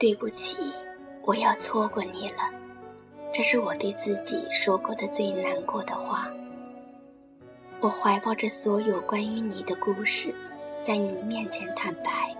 对不起，我要错过你了。这是我对自己说过的最难过的话。我怀抱着所有关于你的故事，在你面前坦白。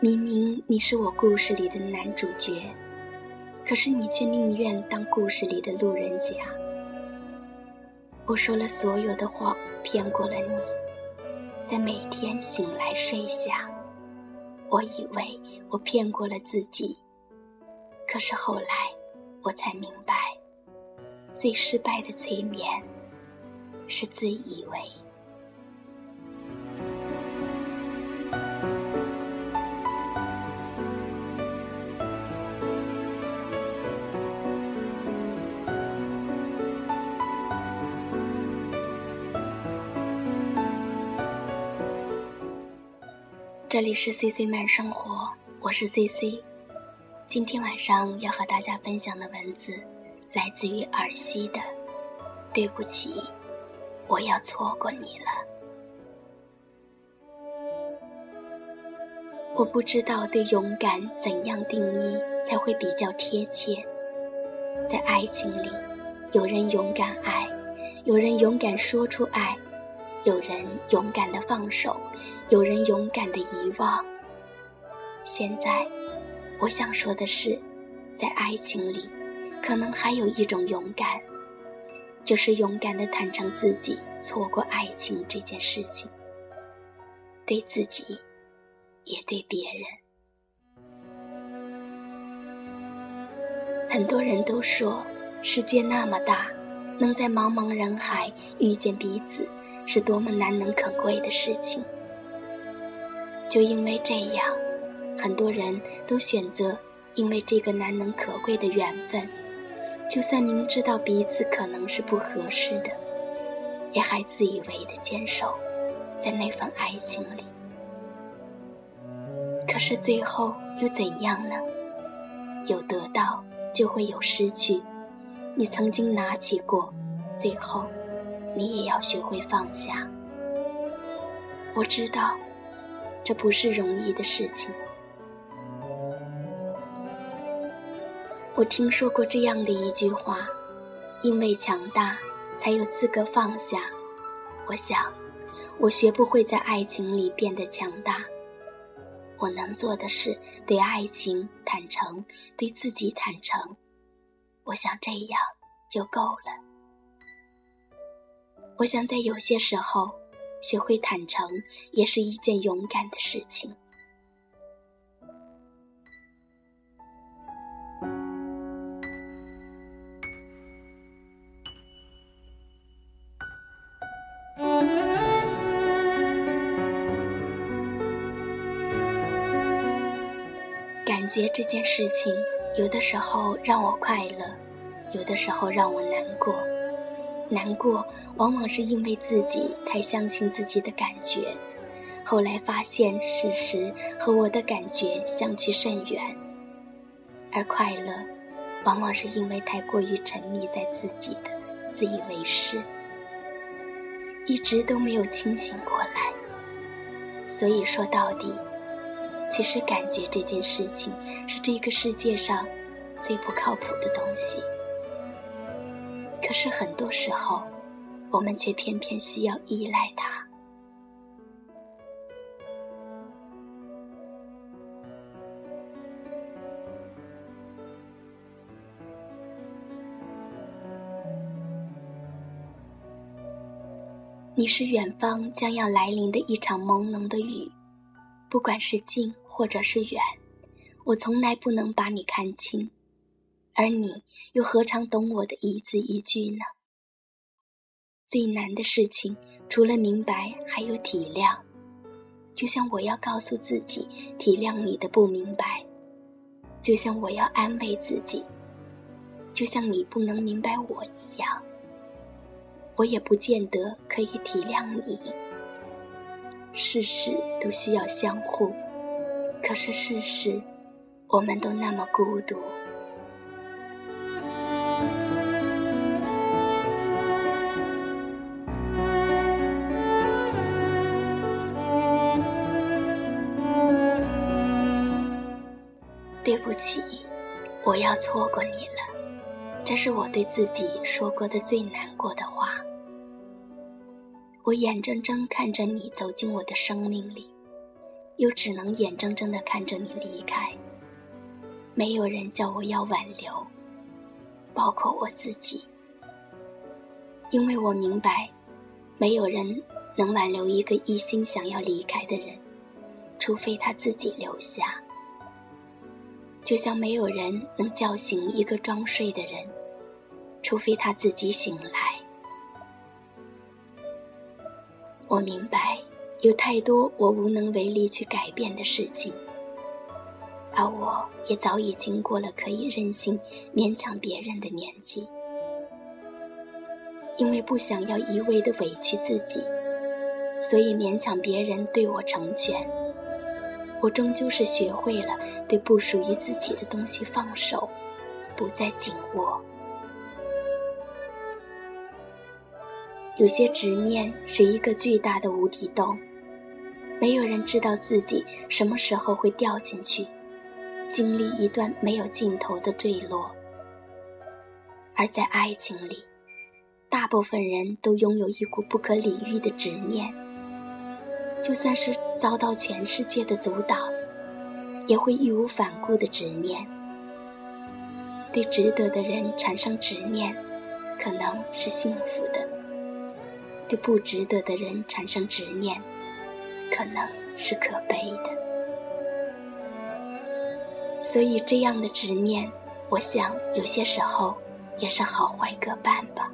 明明你是我故事里的男主角，可是你却宁愿当故事里的路人甲。我说了所有的谎，骗过了你，在每天醒来睡下。我以为我骗过了自己，可是后来我才明白，最失败的催眠是自以为。这里是 C C 慢生活，我是 C C。今天晚上要和大家分享的文字，来自于尔西的。对不起，我要错过你了。我不知道对勇敢怎样定义才会比较贴切。在爱情里，有人勇敢爱，有人勇敢说出爱。有人勇敢的放手，有人勇敢的遗忘。现在，我想说的是，在爱情里，可能还有一种勇敢，就是勇敢的坦诚自己错过爱情这件事情，对自己，也对别人。很多人都说，世界那么大，能在茫茫人海遇见彼此。是多么难能可贵的事情！就因为这样，很多人都选择因为这个难能可贵的缘分，就算明知道彼此可能是不合适的，也还自以为的坚守在那份爱情里。可是最后又怎样呢？有得到就会有失去，你曾经拿起过，最后。你也要学会放下。我知道，这不是容易的事情。我听说过这样的一句话：“因为强大，才有资格放下。”我想，我学不会在爱情里变得强大。我能做的是对爱情坦诚，对自己坦诚。我想这样就够了。我想，在有些时候，学会坦诚也是一件勇敢的事情。感觉这件事情，有的时候让我快乐，有的时候让我难过。难过。往往是因为自己太相信自己的感觉，后来发现事实和我的感觉相去甚远；而快乐，往往是因为太过于沉迷在自己的自以为是，一直都没有清醒过来。所以说到底，其实感觉这件事情是这个世界上最不靠谱的东西。可是很多时候。我们却偏偏需要依赖它。你是远方将要来临的一场朦胧的雨，不管是近或者是远，我从来不能把你看清，而你又何尝懂我的一字一句呢？最难的事情，除了明白，还有体谅。就像我要告诉自己体谅你的不明白，就像我要安慰自己，就像你不能明白我一样，我也不见得可以体谅你。事事都需要相互，可是事事，我们都那么孤独。不起，我要错过你了。这是我对自己说过的最难过的话。我眼睁睁看着你走进我的生命里，又只能眼睁睁的看着你离开。没有人叫我要挽留，包括我自己，因为我明白，没有人能挽留一个一心想要离开的人，除非他自己留下。就像没有人能叫醒一个装睡的人，除非他自己醒来。我明白，有太多我无能为力去改变的事情。而我也早已经过了可以任性勉强别人的年纪，因为不想要一味的委屈自己，所以勉强别人对我成全。我终究是学会了对不属于自己的东西放手，不再紧握。有些执念是一个巨大的无底洞，没有人知道自己什么时候会掉进去。经历一段没有尽头的坠落，而在爱情里，大部分人都拥有一股不可理喻的执念。就算是遭到全世界的阻挡，也会义无反顾的执念。对值得的人产生执念，可能是幸福的；对不值得的人产生执念，可能是可悲的。所以，这样的执念，我想有些时候也是好坏各半吧。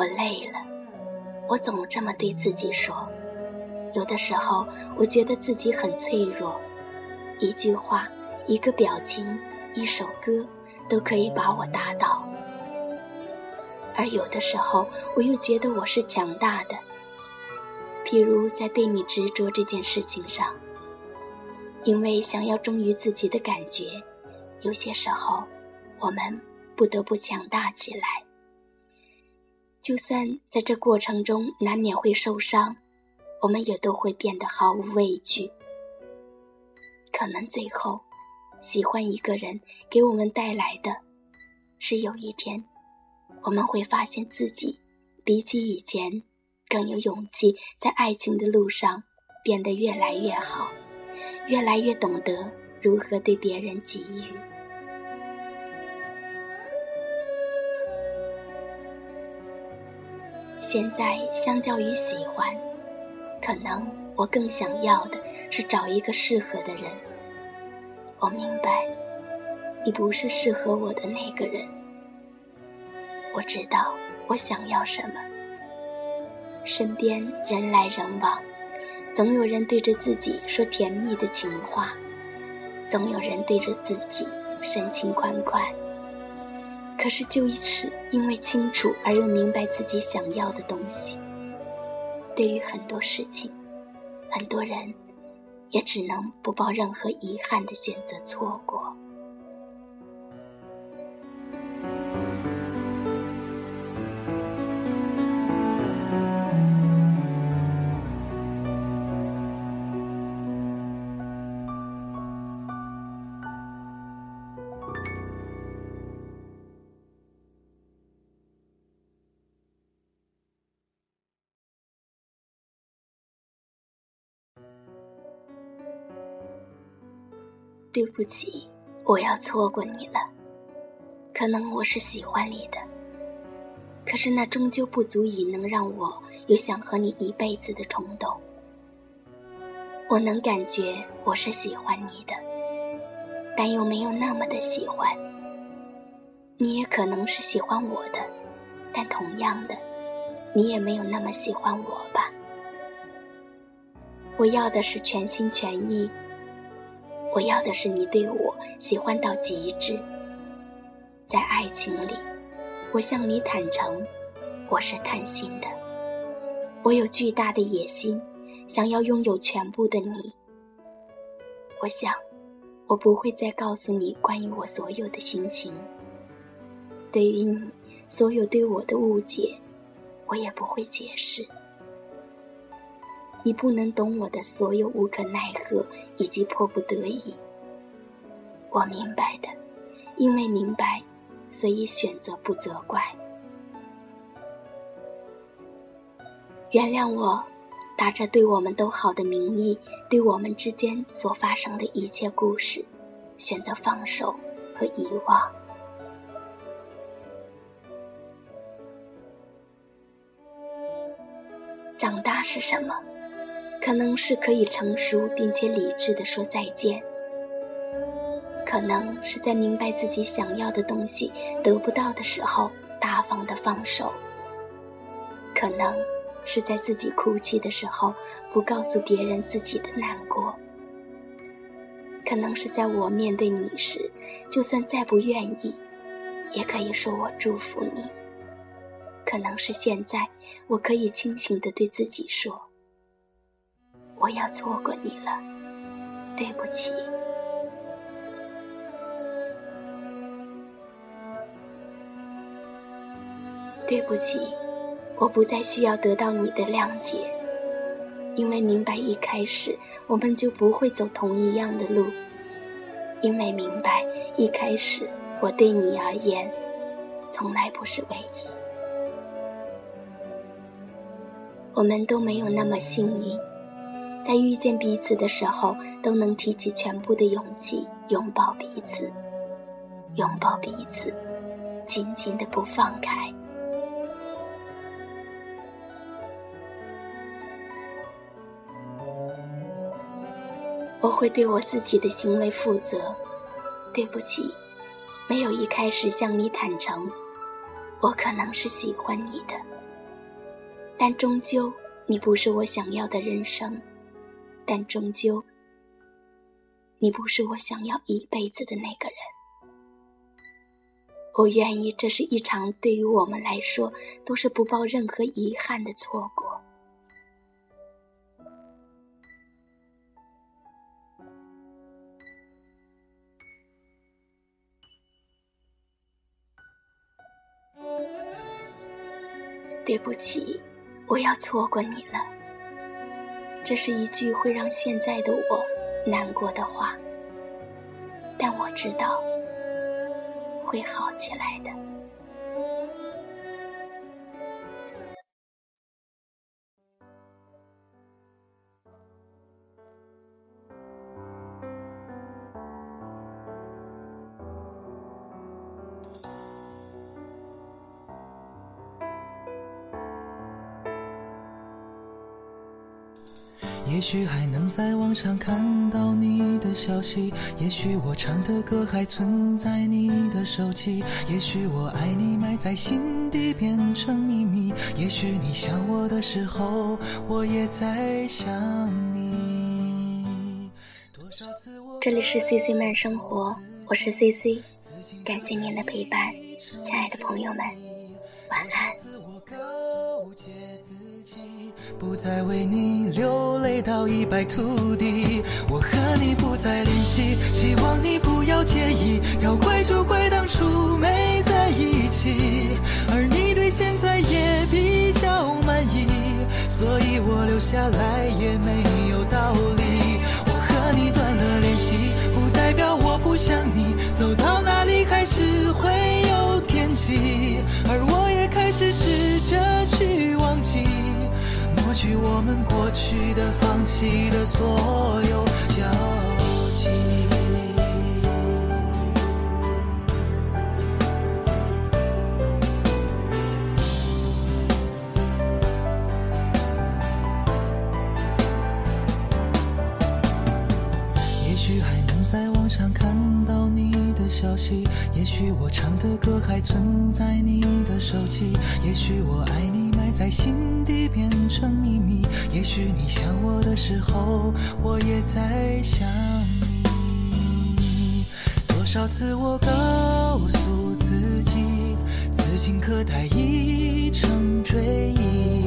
我累了，我总这么对自己说。有的时候，我觉得自己很脆弱，一句话、一个表情、一首歌，都可以把我打倒。而有的时候，我又觉得我是强大的。譬如在对你执着这件事情上，因为想要忠于自己的感觉，有些时候我们不得不强大起来。就算在这过程中难免会受伤，我们也都会变得毫无畏惧。可能最后，喜欢一个人给我们带来的，是有一天，我们会发现自己比起以前。更有勇气，在爱情的路上变得越来越好，越来越懂得如何对别人给予。现在，相较于喜欢，可能我更想要的是找一个适合的人。我明白，你不是适合我的那个人。我知道我想要什么。身边人来人往，总有人对着自己说甜蜜的情话，总有人对着自己深情款款。可是，就是因为清楚而又明白自己想要的东西，对于很多事情，很多人，也只能不抱任何遗憾的选择错过。对不起，我要错过你了。可能我是喜欢你的，可是那终究不足以能让我有想和你一辈子的冲动。我能感觉我是喜欢你的，但又没有那么的喜欢。你也可能是喜欢我的，但同样的，你也没有那么喜欢我吧。我要的是全心全意。我要的是你对我喜欢到极致。在爱情里，我向你坦诚，我是贪心的，我有巨大的野心，想要拥有全部的你。我想，我不会再告诉你关于我所有的心情。对于你所有对我的误解，我也不会解释。你不能懂我的所有无可奈何以及迫不得已。我明白的，因为明白，所以选择不责怪。原谅我，打着对我们都好的名义，对我们之间所发生的一切故事，选择放手和遗忘。长大是什么？可能是可以成熟并且理智的说再见，可能是在明白自己想要的东西得不到的时候大方的放手，可能。是在自己哭泣的时候，不告诉别人自己的难过；可能是在我面对你时，就算再不愿意，也可以说我祝福你；可能是现在，我可以清醒的对自己说：我要错过你了，对不起，对不起。我不再需要得到你的谅解，因为明白一开始我们就不会走同一样的路，因为明白一开始我对你而言，从来不是唯一。我们都没有那么幸运，在遇见彼此的时候都能提起全部的勇气，拥抱彼此，拥抱彼此，紧紧的不放开。我会对我自己的行为负责。对不起，没有一开始向你坦诚，我可能是喜欢你的，但终究你不是我想要的人生，但终究你不是我想要一辈子的那个人。我愿意，这是一场对于我们来说都是不抱任何遗憾的错过。对不起，我要错过你了。这是一句会让现在的我难过的话，但我知道会好起来的。也许还能在网上看到你的消息，也许我唱的歌还存在你的手机，也许我爱你埋在心底变成秘密，也许你想我的时候，我也在想你。这里是 C C 慢生活，我是 C C，感谢您的陪伴，亲爱的朋友们，晚安。不再为你流到一败涂地，我和你不再联系，希望你不要介意。要怪就怪当初没在一起，而你对现在也比较满意，所以我留下来也没有道理。我和你断了联系，不代表我不想你，走到哪里还是会有惦记，而我也开始试着去忘记。过去我们过去的、放弃的所有交集。也许还能在网上看到你的消息，也许我唱的歌还存在你的手机，也许我爱你。在心底变成秘密。也许你想我的时候，我也在想你。多少次我告诉自己，此情可待已成追忆。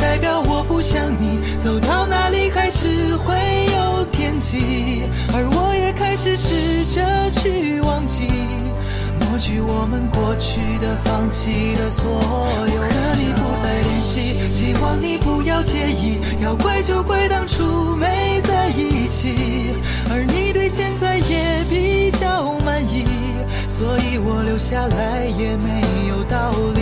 代表我不想你。走到哪里还是会有天际，而我也开始试着去忘记。抹去我们过去的、放弃的所有，和你不再联系，希望你不要介意。要怪就怪当初没在一起，而你对现在也比较满意，所以我留下来也没有道理。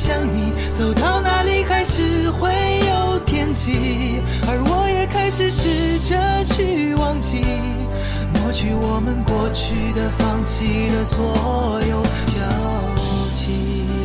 想你，走到哪里还是会有天际，而我也开始试着去忘记。抹去我们过去的、放弃的所有交集。